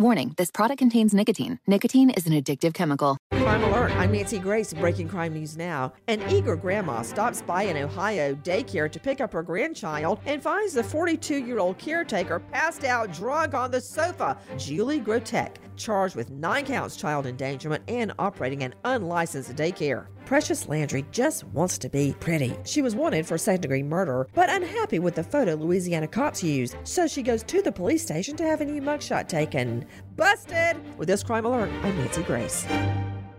Warning this product contains nicotine. Nicotine is an addictive chemical. Crime Alert. I'm Nancy Grace, breaking crime news now. An eager grandma stops by an Ohio daycare to pick up her grandchild and finds the 42 year old caretaker passed out drunk on the sofa. Julie Grotek, charged with nine counts child endangerment and operating an unlicensed daycare. Precious Landry just wants to be pretty. She was wanted for second degree murder, but unhappy with the photo Louisiana cops used, so she goes to the police station to have a new mugshot taken. Busted! With this crime alert, I'm Nancy Grace.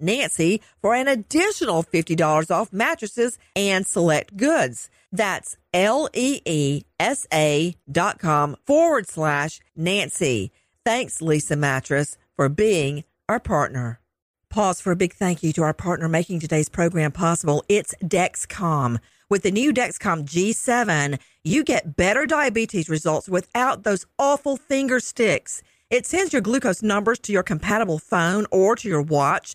Nancy for an additional $50 off mattresses and select goods. That's L-E-E-S-A dot com forward slash Nancy. Thanks, Leesa Mattress, for being our partner. Pause for a big thank you to our partner making today's program possible. It's Dexcom. With the new Dexcom G7, you get better diabetes results without those awful finger sticks. It sends your glucose numbers to your compatible phone or to your watch